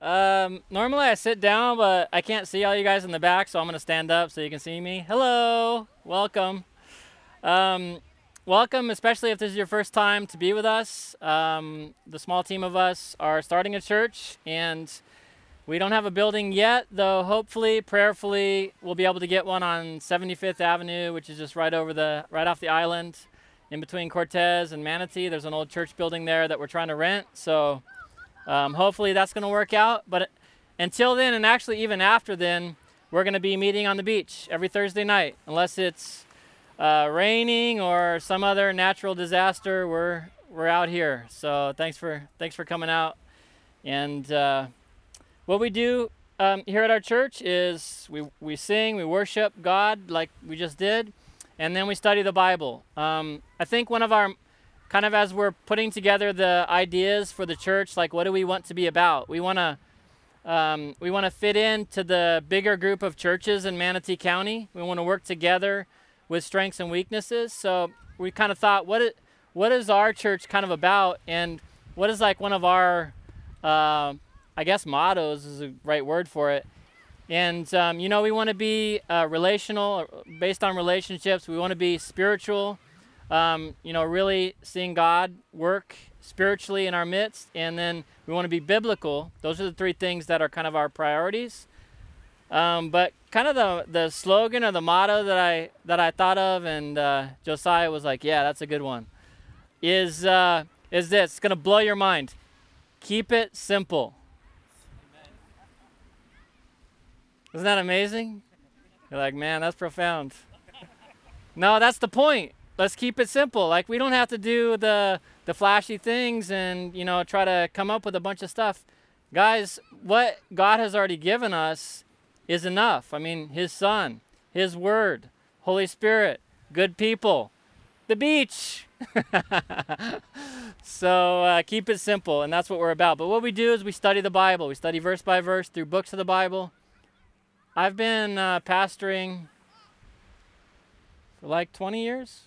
Um, normally I sit down, but I can't see all you guys in the back, so I'm gonna stand up so you can see me. Hello, welcome. Um, welcome, especially if this is your first time to be with us. Um, the small team of us are starting a church, and we don't have a building yet, though. Hopefully, prayerfully, we'll be able to get one on 75th Avenue, which is just right over the right off the island, in between Cortez and Manatee. There's an old church building there that we're trying to rent, so. Um, hopefully that's going to work out. But until then, and actually even after then, we're going to be meeting on the beach every Thursday night, unless it's uh, raining or some other natural disaster. We're we're out here. So thanks for thanks for coming out. And uh, what we do um, here at our church is we we sing, we worship God like we just did, and then we study the Bible. Um, I think one of our kind of as we're putting together the ideas for the church, like what do we want to be about? We want to um, we want to fit into the bigger group of churches in Manatee County. We want to work together with strengths and weaknesses. So we kind of thought, what it, what is our church kind of about, and what is like one of our, uh, I guess mottos is the right word for it. And um, you know, we want to be uh, relational, based on relationships. We want to be spiritual um, you know, really seeing God work spiritually in our midst, and then we want to be biblical. Those are the three things that are kind of our priorities. Um, but kind of the the slogan or the motto that I that I thought of, and uh, Josiah was like, "Yeah, that's a good one." Is uh, is this? It's gonna blow your mind. Keep it simple. Isn't that amazing? You're like, man, that's profound. No, that's the point let's keep it simple. Like we don't have to do the the flashy things and you know try to come up with a bunch of stuff. Guys, what God has already given us is enough. I mean, his son, his word, Holy Spirit, good people, the beach. so uh, keep it simple, and that's what we're about. But what we do is we study the Bible. We study verse by verse through books of the Bible. I've been uh, pastoring for like 20 years,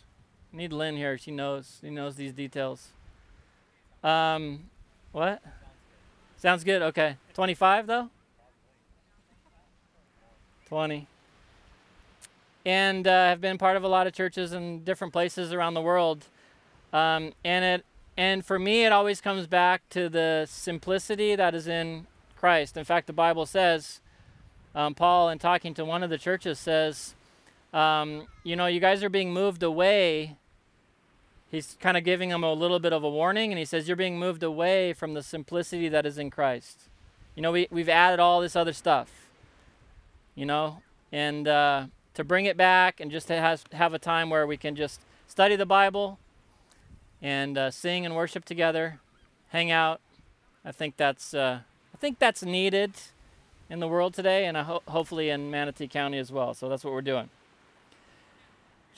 Need Lynn here. She knows. She knows these details. Um, what? Sounds good. Okay. 25 though. 20. And uh, have been part of a lot of churches in different places around the world. Um, and it and for me, it always comes back to the simplicity that is in Christ. In fact, the Bible says, um, Paul, in talking to one of the churches, says, um, you know, you guys are being moved away he's kind of giving them a little bit of a warning, and he says, You're being moved away from the simplicity that is in Christ. You know, we, we've added all this other stuff, you know, and uh, to bring it back and just to has, have a time where we can just study the Bible and uh, sing and worship together, hang out. I think that's uh, I think that's needed in the world today, and ho- hopefully in Manatee County as well. So that's what we're doing.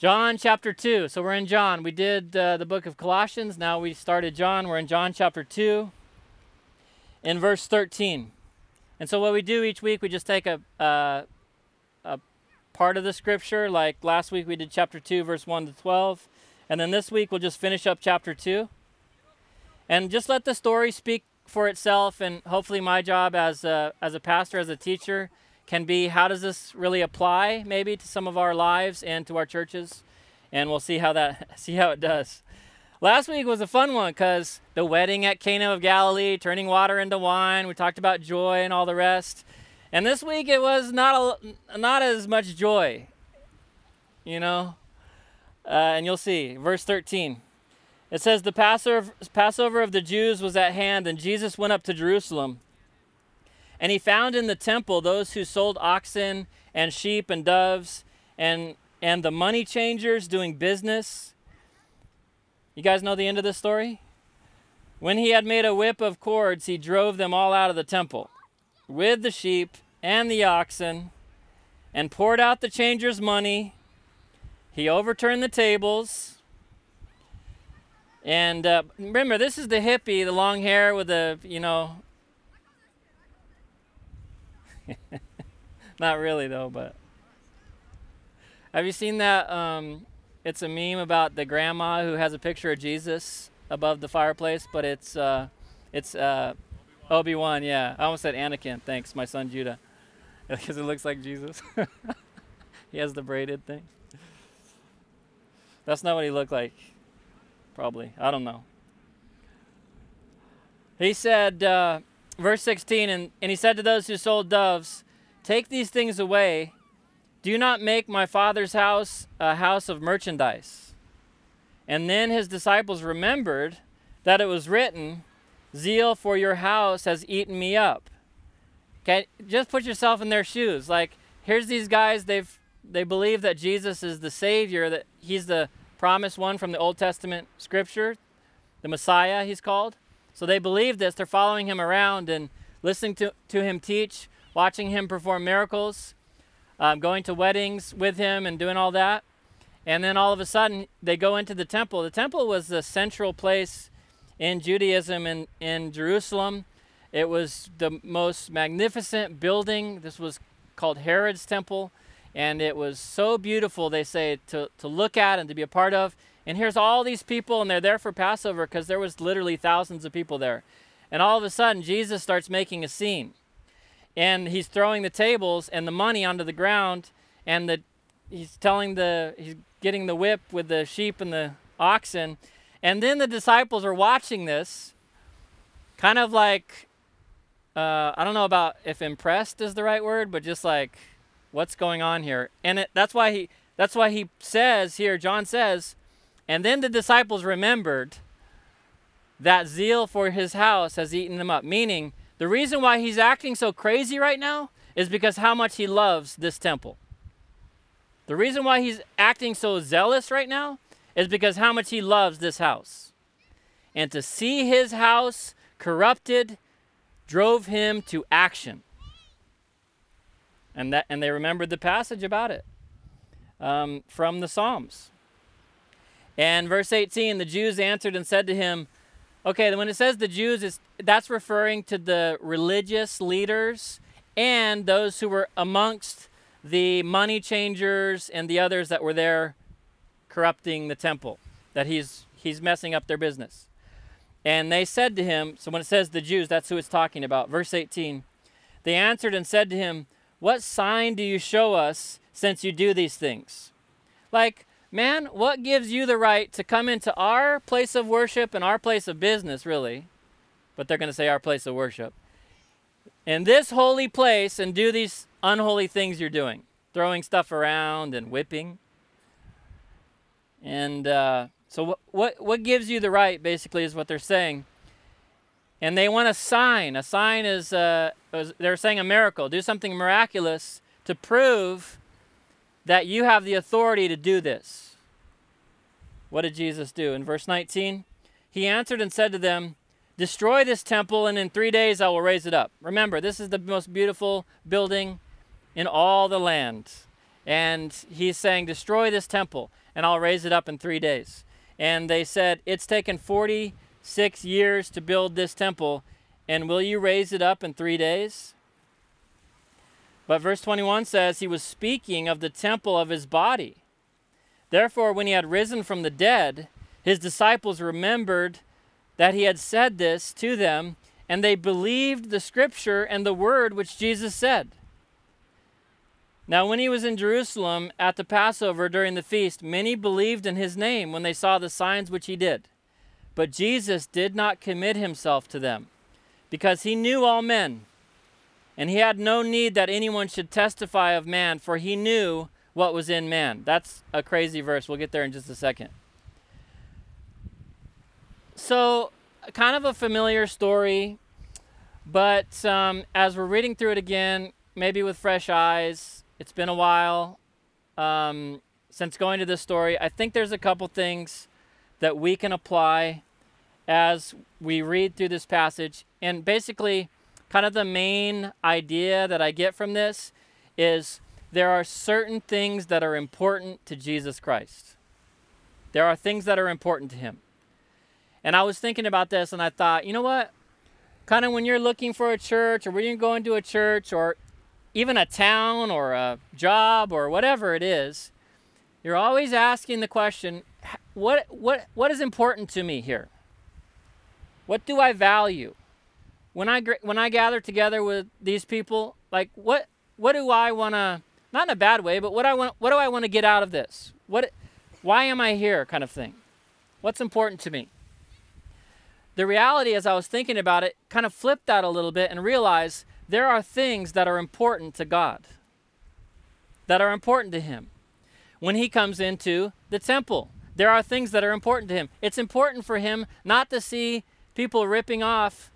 John chapter 2. So we're in John. We did uh, the book of Colossians. Now we started John. We're in John chapter 2 in verse 13. And so what we do each week, we just take a, uh, a part of the scripture. Like last week we did chapter 2, verse 1 to 12. And then this week we'll just finish up chapter 2. And just let the story speak for itself. And hopefully my job as a, as a pastor, as a teacher, can be how does this really apply maybe to some of our lives and to our churches? And we'll see how that see how it does. Last week was a fun one because the wedding at cana of galilee turning water into wine we talked about joy and all the rest. And this week it was not a, not as much joy you know? Uh, and you'll see verse 13 it says the passover, passover of the jews was at hand and jesus went up to jerusalem and he found in the temple those who sold oxen and sheep and doves and, and the money changers doing business. You guys know the end of this story? When he had made a whip of cords, he drove them all out of the temple with the sheep and the oxen and poured out the changers' money. He overturned the tables. And uh, remember, this is the hippie, the long hair with the, you know, Not really though, but have you seen that? Um, it's a meme about the grandma who has a picture of Jesus above the fireplace, but it's uh, it's uh, Obi Wan, yeah. I almost said Anakin. Thanks, my son Judah, because it looks like Jesus. he has the braided thing. That's not what he looked like. Probably. I don't know. He said, uh, verse 16, and, and he said to those who sold doves, Take these things away. Do not make my father's house a house of merchandise. And then his disciples remembered that it was written, Zeal for your house has eaten me up. Okay, just put yourself in their shoes. Like, here's these guys, they've they believe that Jesus is the Savior, that he's the promised one from the Old Testament scripture, the Messiah, he's called. So they believe this. They're following him around and listening to, to him teach, watching him perform miracles, um, going to weddings with him, and doing all that. And then all of a sudden, they go into the temple. The temple was the central place in Judaism in, in Jerusalem. It was the most magnificent building. This was called Herod's temple. And it was so beautiful, they say, to, to look at and to be a part of. And here's all these people, and they're there for Passover because there was literally thousands of people there. And all of a sudden, Jesus starts making a scene. And he's throwing the tables and the money onto the ground, and the, he's telling the, he's getting the whip with the sheep and the oxen. And then the disciples are watching this, kind of like, uh, I don't know about if impressed is the right word, but just like, what's going on here? And it, that's why he that's why he says here, John says, and then the disciples remembered that zeal for his house has eaten them up. Meaning, the reason why he's acting so crazy right now is because how much he loves this temple. The reason why he's acting so zealous right now is because how much he loves this house. And to see his house corrupted drove him to action. And, that, and they remembered the passage about it um, from the Psalms. And verse 18 the Jews answered and said to him, Okay, when it says the Jews, that's referring to the religious leaders and those who were amongst the money changers and the others that were there corrupting the temple, that he's he's messing up their business. And they said to him, so when it says the Jews, that's who it's talking about. Verse 18. They answered and said to him, what sign do you show us since you do these things? Like, man, what gives you the right to come into our place of worship and our place of business, really? But they're going to say our place of worship. In this holy place and do these unholy things you're doing, throwing stuff around and whipping. And uh, so, what, what, what gives you the right, basically, is what they're saying and they want a sign. A sign is, uh, they're saying a miracle. Do something miraculous to prove that you have the authority to do this. What did Jesus do? In verse 19, he answered and said to them, Destroy this temple, and in three days I will raise it up. Remember, this is the most beautiful building in all the land. And he's saying, Destroy this temple, and I'll raise it up in three days. And they said, It's taken 46 years to build this temple, and will you raise it up in three days? But verse 21 says he was speaking of the temple of his body. Therefore, when he had risen from the dead, his disciples remembered that he had said this to them, and they believed the scripture and the word which Jesus said. Now, when he was in Jerusalem at the Passover during the feast, many believed in his name when they saw the signs which he did. But Jesus did not commit himself to them because he knew all men. And he had no need that anyone should testify of man, for he knew what was in man. That's a crazy verse. We'll get there in just a second. So, kind of a familiar story, but um, as we're reading through it again, maybe with fresh eyes, it's been a while um, since going to this story. I think there's a couple things that we can apply as we read through this passage. And basically, kind of the main idea that I get from this is there are certain things that are important to Jesus Christ. There are things that are important to him. And I was thinking about this and I thought, you know what? Kind of when you're looking for a church or when you're going to a church or even a town or a job or whatever it is, you're always asking the question what, what, what is important to me here? What do I value? When I when I gather together with these people, like what what do I want to not in a bad way, but what I want what do I want to get out of this? What why am I here kind of thing? What's important to me? The reality as I was thinking about it kind of flipped that a little bit and realized there are things that are important to God. That are important to him. When he comes into the temple, there are things that are important to him. It's important for him not to see people ripping off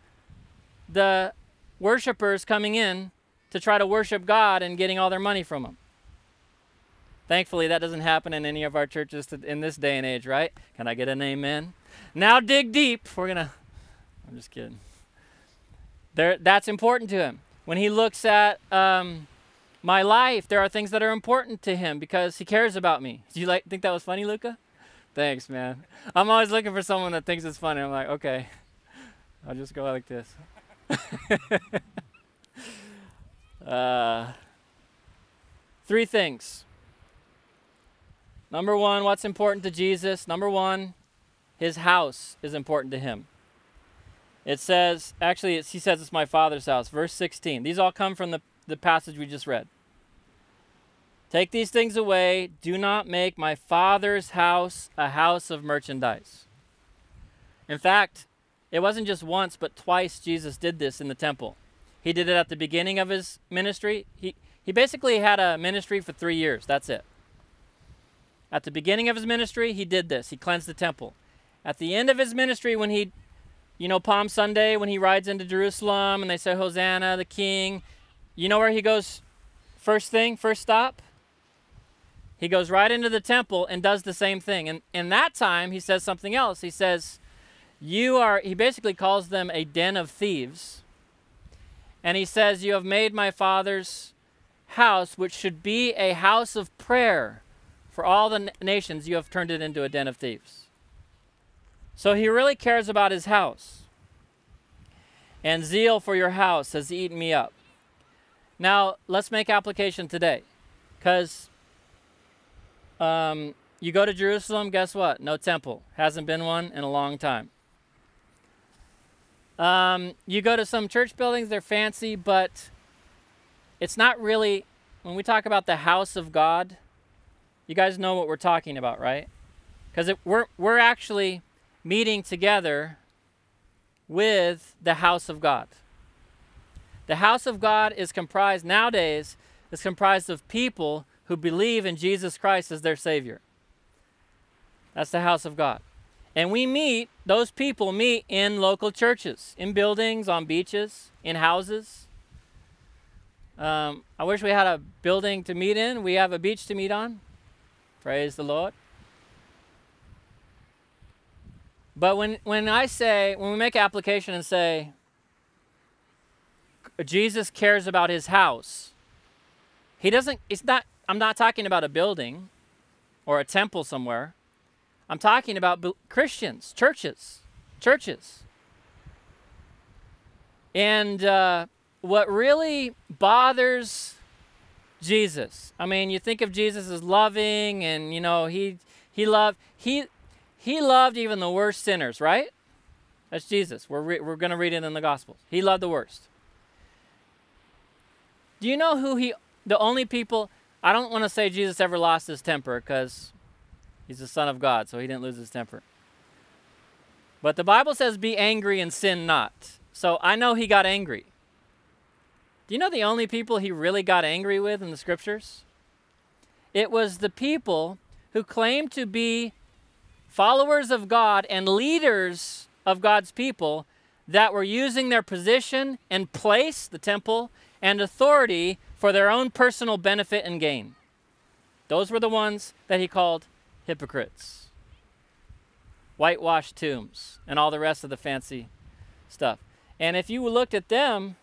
the worshipers coming in to try to worship God and getting all their money from them. Thankfully, that doesn't happen in any of our churches in this day and age, right? Can I get an amen? Now dig deep. We're going to, I'm just kidding. There, that's important to him. When he looks at um, my life, there are things that are important to him because he cares about me. Do you like think that was funny, Luca? Thanks, man. I'm always looking for someone that thinks it's funny. I'm like, okay, I'll just go like this. uh, three things. Number one, what's important to Jesus? Number one, his house is important to him. It says, actually, he says it's my father's house. Verse 16. These all come from the, the passage we just read. Take these things away. Do not make my father's house a house of merchandise. In fact, it wasn't just once, but twice Jesus did this in the temple. He did it at the beginning of his ministry. He, he basically had a ministry for three years. That's it. At the beginning of his ministry, he did this. He cleansed the temple. At the end of his ministry, when he, you know, Palm Sunday, when he rides into Jerusalem and they say, Hosanna, the King, you know where he goes first thing, first stop? He goes right into the temple and does the same thing. And in that time, he says something else. He says, you are, he basically calls them a den of thieves. And he says, You have made my father's house, which should be a house of prayer for all the nations, you have turned it into a den of thieves. So he really cares about his house. And zeal for your house has eaten me up. Now, let's make application today. Because um, you go to Jerusalem, guess what? No temple. Hasn't been one in a long time. Um, you go to some church buildings, they're fancy, but it's not really, when we talk about the house of God, you guys know what we're talking about, right? Because we're, we're actually meeting together with the house of God. The house of God is comprised nowadays is comprised of people who believe in Jesus Christ as their savior. That's the house of God. And we meet, those people meet in local churches, in buildings, on beaches, in houses. Um, I wish we had a building to meet in. We have a beach to meet on. Praise the Lord. But when, when I say, when we make application and say, Jesus cares about his house, he doesn't, it's not, I'm not talking about a building or a temple somewhere. I'm talking about Christians, churches, churches. And uh, what really bothers Jesus, I mean, you think of Jesus as loving, and you know he he loved he he loved even the worst sinners, right? That's Jesus. We're re- we're going to read it in the Gospels. He loved the worst. Do you know who he? The only people. I don't want to say Jesus ever lost his temper because He's the Son of God, so he didn't lose his temper. But the Bible says, be angry and sin not. So I know he got angry. Do you know the only people he really got angry with in the scriptures? It was the people who claimed to be followers of God and leaders of God's people that were using their position and place, the temple, and authority for their own personal benefit and gain. Those were the ones that he called hypocrites, whitewashed tombs, and all the rest of the fancy stuff. And if you looked at them,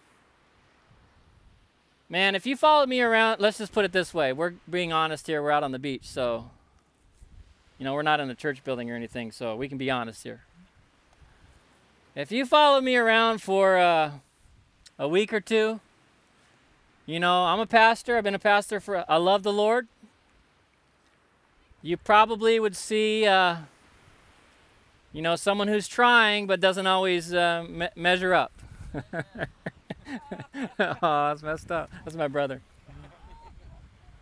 man, if you followed me around, let's just put it this way we're being honest here, we're out on the beach, so, you know, we're not in a church building or anything, so we can be honest here. If you followed me around for uh, a week or two, you know, I'm a pastor. I've been a pastor for, I love the Lord you probably would see, uh, you know, someone who's trying but doesn't always uh, me- measure up. oh, that's messed up. That's my brother.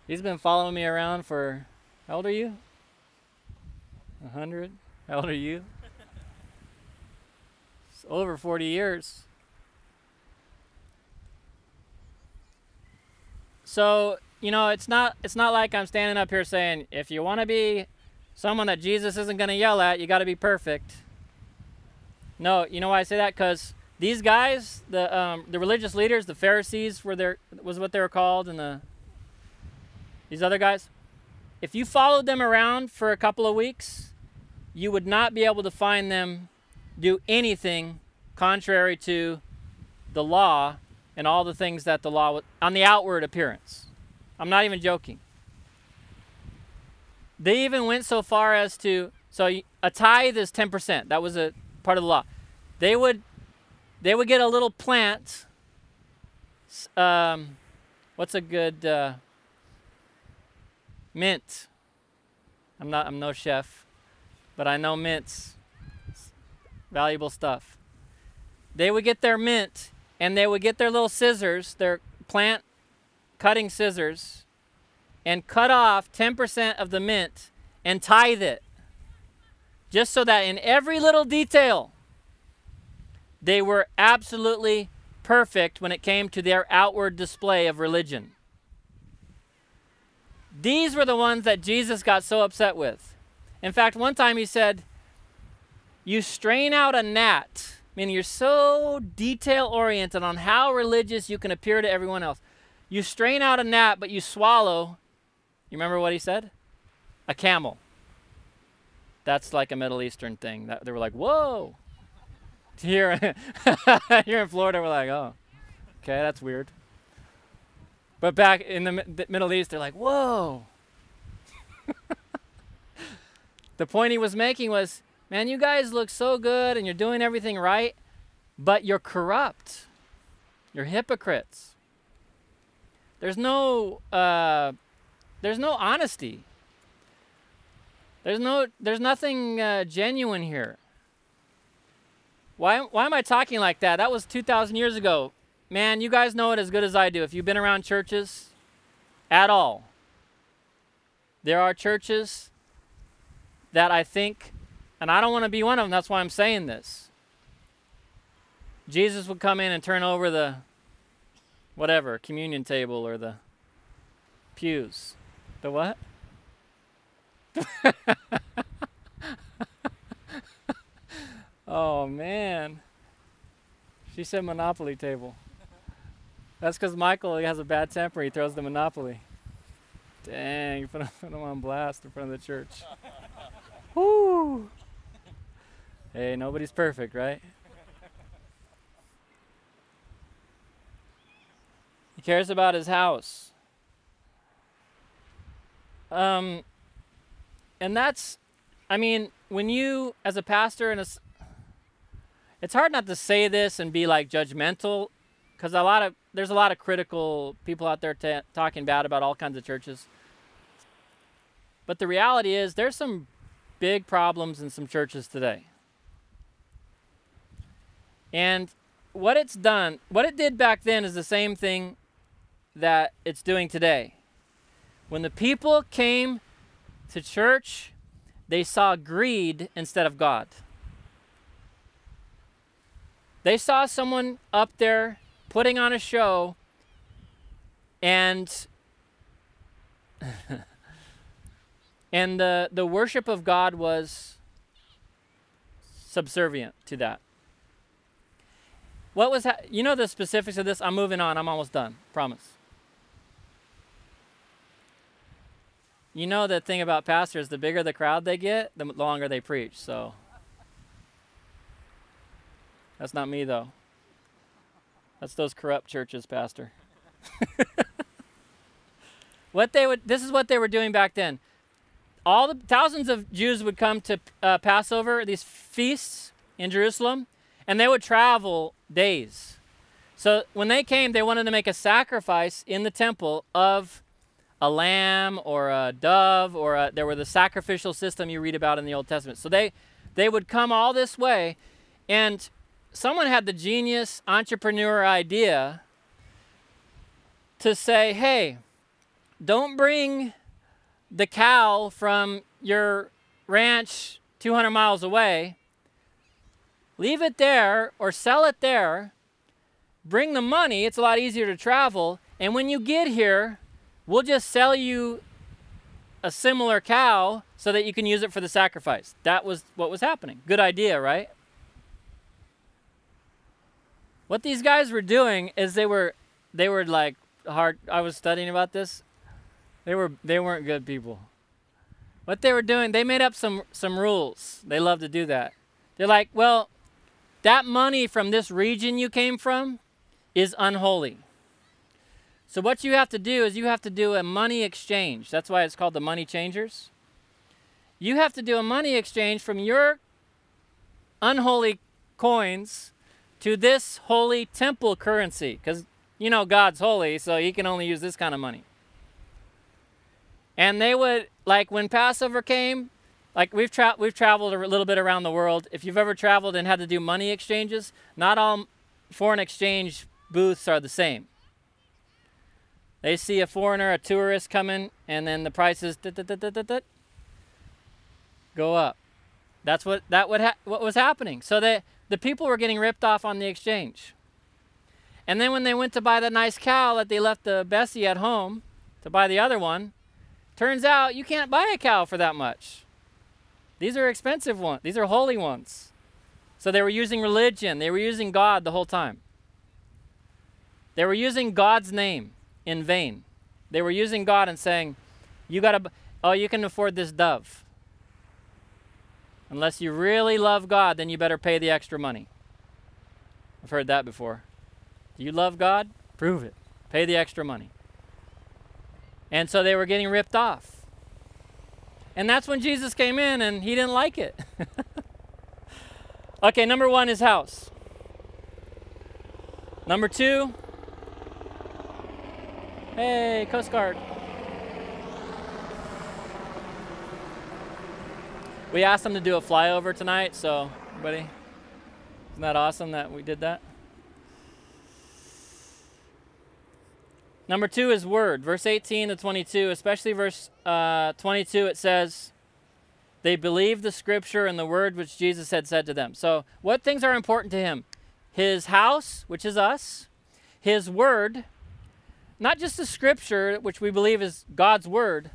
He's been following me around for, how old are you? A hundred? How old are you? It's over 40 years. So, you know, it's not it's not like I'm standing up here saying if you want to be someone that Jesus isn't going to yell at, you got to be perfect. No, you know why I say that? Because these guys, the um, the religious leaders, the Pharisees, were there was what they were called, and the these other guys. If you followed them around for a couple of weeks, you would not be able to find them do anything contrary to the law and all the things that the law on the outward appearance. I'm not even joking. They even went so far as to so a tithe is 10%. That was a part of the law. They would they would get a little plant. Um, what's a good uh, mint? I'm not. I'm no chef, but I know mints. It's valuable stuff. They would get their mint, and they would get their little scissors, their plant cutting scissors, and cut off 10% of the mint and tithe it, just so that in every little detail they were absolutely perfect when it came to their outward display of religion. These were the ones that Jesus got so upset with. In fact, one time he said, You strain out a gnat, meaning you're so detail oriented on how religious you can appear to everyone else. You strain out a gnat, but you swallow, you remember what he said? A camel. That's like a Middle Eastern thing. That, they were like, Whoa, here, here in Florida, we're like, oh, okay, that's weird. But back in the, the Middle East, they're like, whoa. the point he was making was, man, you guys look so good and you're doing everything right, but you're corrupt. You're hypocrites. There's no, uh, there's no honesty. There's no, there's nothing uh, genuine here. Why, why am I talking like that? That was 2,000 years ago. Man, you guys know it as good as I do. If you've been around churches at all, there are churches that I think, and I don't want to be one of them, that's why I'm saying this. Jesus would come in and turn over the whatever, communion table or the pews. The what? Oh man. She said Monopoly table. That's because Michael has a bad temper. He throws the Monopoly. Dang, you put him, put him on blast in front of the church. Whoo! Hey, nobody's perfect, right? He cares about his house. Um, and that's, I mean, when you, as a pastor and it's hard not to say this and be like judgmental because a lot of there's a lot of critical people out there t- talking bad about all kinds of churches but the reality is there's some big problems in some churches today and what it's done what it did back then is the same thing that it's doing today when the people came to church they saw greed instead of god they saw someone up there putting on a show and and the the worship of God was subservient to that. What was ha- you know the specifics of this? I'm moving on. I'm almost done. Promise. You know the thing about pastors, the bigger the crowd they get, the longer they preach. So that's not me, though. That's those corrupt churches, Pastor. what they would, this is what they were doing back then. All the thousands of Jews would come to uh, Passover, these feasts in Jerusalem, and they would travel days. So when they came, they wanted to make a sacrifice in the temple of a lamb or a dove, or a, there were the sacrificial system you read about in the Old Testament. So they they would come all this way, and someone had the genius entrepreneur idea to say, hey, don't bring the cow from your ranch 200 miles away. Leave it there or sell it there. Bring the money, it's a lot easier to travel. And when you get here, we'll just sell you a similar cow so that you can use it for the sacrifice. That was what was happening. Good idea, right? What these guys were doing is they were they were like hard I was studying about this. They were they weren't good people. What they were doing, they made up some some rules. They love to do that. They're like, "Well, that money from this region you came from is unholy. So what you have to do is you have to do a money exchange. That's why it's called the money changers. You have to do a money exchange from your unholy coins to this holy temple currency because you know God's holy, so he can only use this kind of money. And they would like when Passover came, like we've tra- we've traveled a little bit around the world. If you've ever traveled and had to do money exchanges, not all foreign exchange booths are the same. They see a foreigner, a tourist coming, and then the prices go up. That's what that would ha- what was happening. So that the people were getting ripped off on the exchange. And then when they went to buy the nice cow that they left the Bessie at home to buy the other one, turns out you can't buy a cow for that much. These are expensive ones. These are holy ones. So they were using religion. They were using God the whole time. They were using God's name in vain. They were using God and saying, You got to, oh, you can afford this dove. Unless you really love God, then you better pay the extra money. I've heard that before. Do you love God? Prove it. Pay the extra money. And so they were getting ripped off. And that's when Jesus came in and he didn't like it. okay, number one is house. Number two, Hey, Coast Guard. We asked them to do a flyover tonight, so everybody, isn't that awesome that we did that? Number two is word. Verse 18 to 22, especially verse uh, 22, it says, They believed the scripture and the word which Jesus had said to them. So, what things are important to him? His house, which is us, his word, not just the scripture, which we believe is God's word,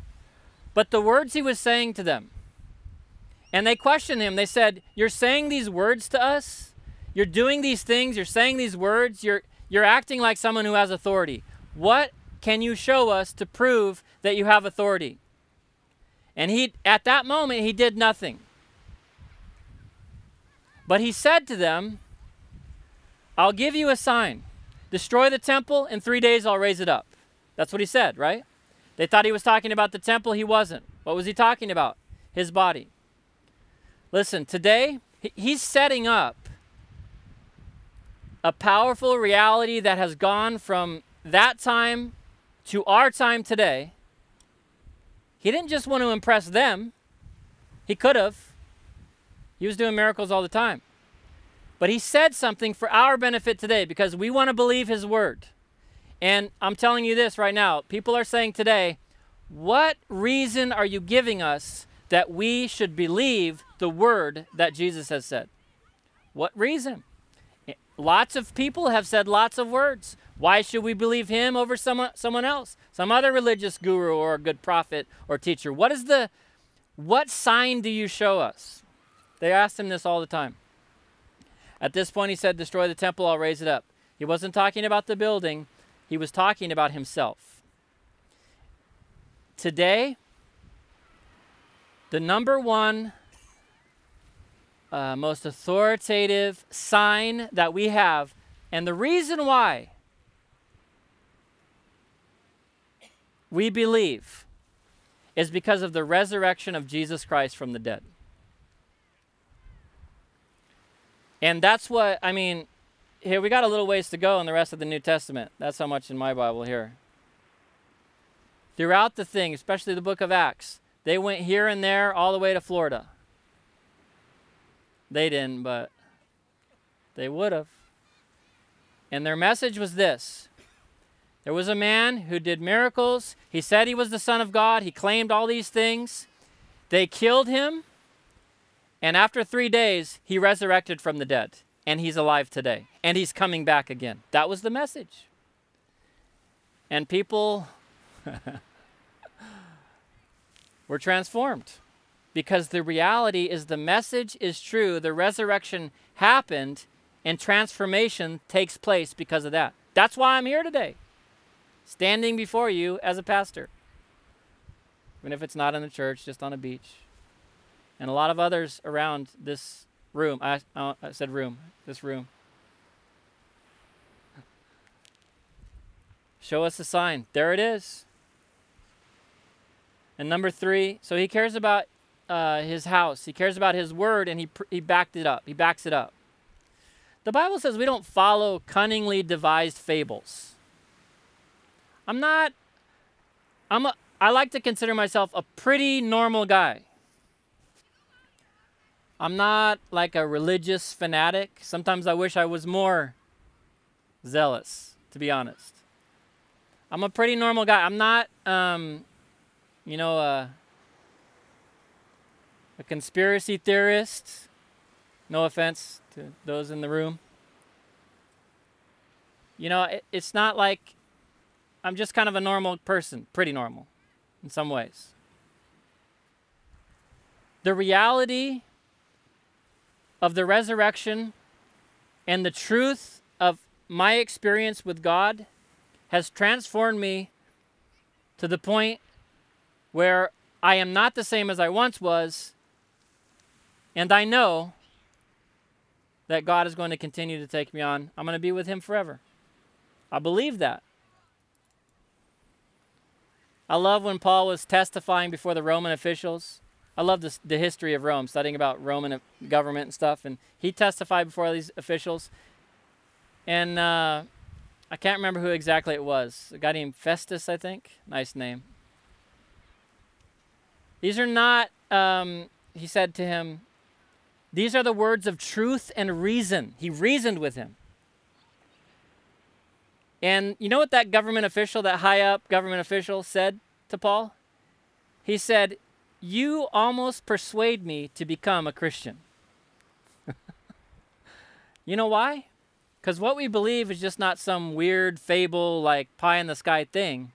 but the words he was saying to them. And they questioned him. They said, You're saying these words to us? You're doing these things, you're saying these words, you're, you're acting like someone who has authority. What can you show us to prove that you have authority? And he, at that moment, he did nothing. But he said to them, I'll give you a sign. Destroy the temple, in three days I'll raise it up. That's what he said, right? They thought he was talking about the temple. He wasn't. What was he talking about? His body. Listen, today, he's setting up a powerful reality that has gone from that time to our time today. He didn't just want to impress them, he could have. He was doing miracles all the time. But he said something for our benefit today because we want to believe his word. And I'm telling you this right now people are saying today, what reason are you giving us that we should believe the word that Jesus has said? What reason? Lots of people have said lots of words. Why should we believe him over someone, someone else? Some other religious guru or a good prophet or teacher. What is the what sign do you show us? They ask him this all the time. At this point, he said, Destroy the temple, I'll raise it up. He wasn't talking about the building, he was talking about himself. Today, the number one uh, most authoritative sign that we have, and the reason why we believe is because of the resurrection of Jesus Christ from the dead. And that's what, I mean, here we got a little ways to go in the rest of the New Testament. That's how much in my Bible here. Throughout the thing, especially the book of Acts, they went here and there all the way to Florida. They didn't, but They would have. And their message was this there was a man who did miracles. He said he was the Son of God. He claimed all these things. They killed him. And after three days, he resurrected from the dead. And he's alive today. And he's coming back again. That was the message. And people were transformed because the reality is the message is true, the resurrection happened, and transformation takes place because of that. That's why I'm here today, standing before you as a pastor. Even if it's not in the church, just on a beach. And a lot of others around this room. I, I said room, this room. Show us the sign. There it is. And number three, so he cares about uh, his house. He cares about his word, and he he backed it up. He backs it up. The Bible says we don't follow cunningly devised fables. I'm not. I'm a. I like to consider myself a pretty normal guy. I'm not like a religious fanatic. Sometimes I wish I was more zealous, to be honest. I'm a pretty normal guy. I'm not, um, you know, a conspiracy theorist. No offense to those in the room. You know, it, it's not like I'm just kind of a normal person, pretty normal in some ways. The reality of the resurrection and the truth of my experience with God has transformed me to the point where I am not the same as I once was, and I know that God is going to continue to take me on. I'm going to be with Him forever. I believe that. I love when Paul was testifying before the Roman officials. I love this, the history of Rome, studying about Roman government and stuff. And he testified before these officials. And uh, I can't remember who exactly it was. A guy named Festus, I think. Nice name. These are not, um, he said to him, these are the words of truth and reason. He reasoned with him. And you know what that government official, that high up government official, said to Paul? He said, You almost persuade me to become a Christian. you know why? Because what we believe is just not some weird fable like pie in the sky thing.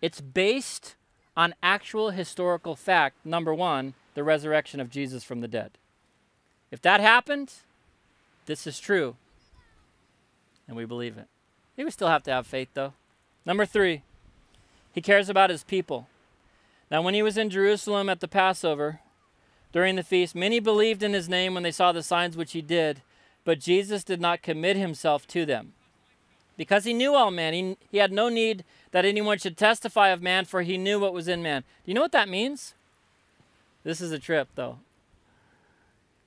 It's based on actual historical fact. Number one, the resurrection of Jesus from the dead. If that happened, this is true. And we believe it. We still have to have faith, though. Number three, he cares about his people. Now, when he was in Jerusalem at the Passover, during the feast, many believed in his name when they saw the signs which he did. But Jesus did not commit himself to them. Because he knew all men, he, he had no need that anyone should testify of man, for he knew what was in man. Do you know what that means? This is a trip, though.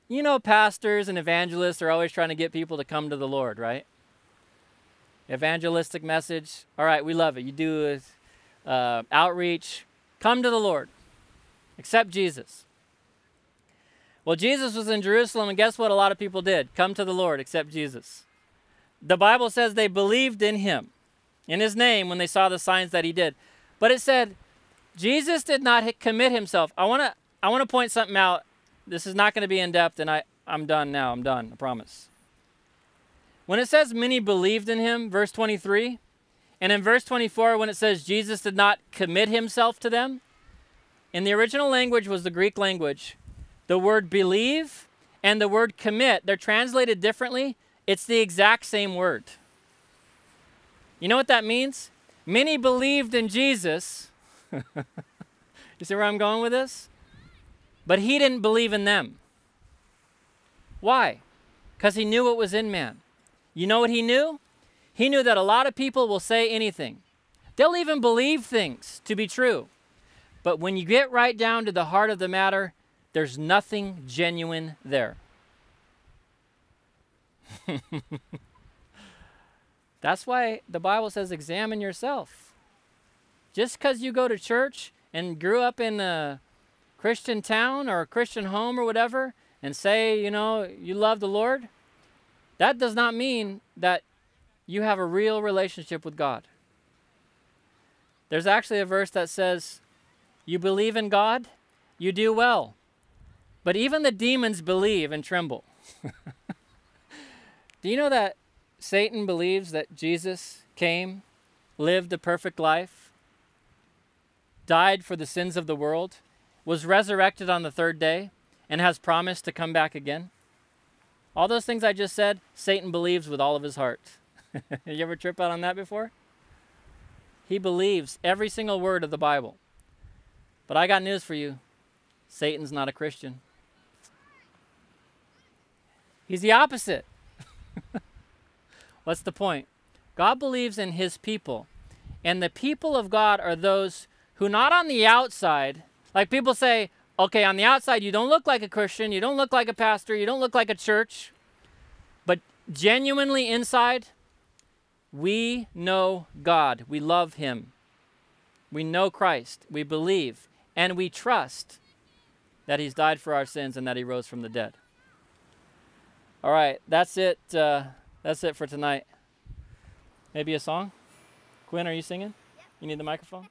You know, pastors and evangelists are always trying to get people to come to the Lord, right? Evangelistic message. All right, we love it. You do uh, outreach. Come to the Lord. Accept Jesus. Well, Jesus was in Jerusalem, and guess what a lot of people did? Come to the Lord, accept Jesus. The Bible says they believed in him, in his name, when they saw the signs that he did. But it said, Jesus did not commit himself. I want to I want to point something out. This is not going to be in depth, and I, I'm done now. I'm done, I promise. When it says many believed in him, verse 23, and in verse 24, when it says Jesus did not commit himself to them, in the original language was the Greek language. The word believe and the word commit, they're translated differently. It's the exact same word. You know what that means? Many believed in Jesus. you see where I'm going with this? But he didn't believe in them. Why? Because he knew what was in man. You know what he knew? He knew that a lot of people will say anything. They'll even believe things to be true. But when you get right down to the heart of the matter, there's nothing genuine there. That's why the Bible says examine yourself. Just because you go to church and grew up in a Christian town or a Christian home or whatever and say, you know, you love the Lord, that does not mean that you have a real relationship with God. There's actually a verse that says, You believe in God, you do well. But even the demons believe and tremble. do you know that Satan believes that Jesus came, lived a perfect life, died for the sins of the world, was resurrected on the third day, and has promised to come back again? All those things I just said, Satan believes with all of his heart. you ever trip out on that before? He believes every single word of the Bible. But I got news for you Satan's not a Christian. He's the opposite. What's the point? God believes in his people. And the people of God are those who, not on the outside, like people say, okay, on the outside, you don't look like a Christian, you don't look like a pastor, you don't look like a church, but genuinely inside, we know God. We love Him. We know Christ. We believe. And we trust that He's died for our sins and that He rose from the dead. All right, that's it. Uh, that's it for tonight. Maybe a song? Quinn, are you singing? You need the microphone?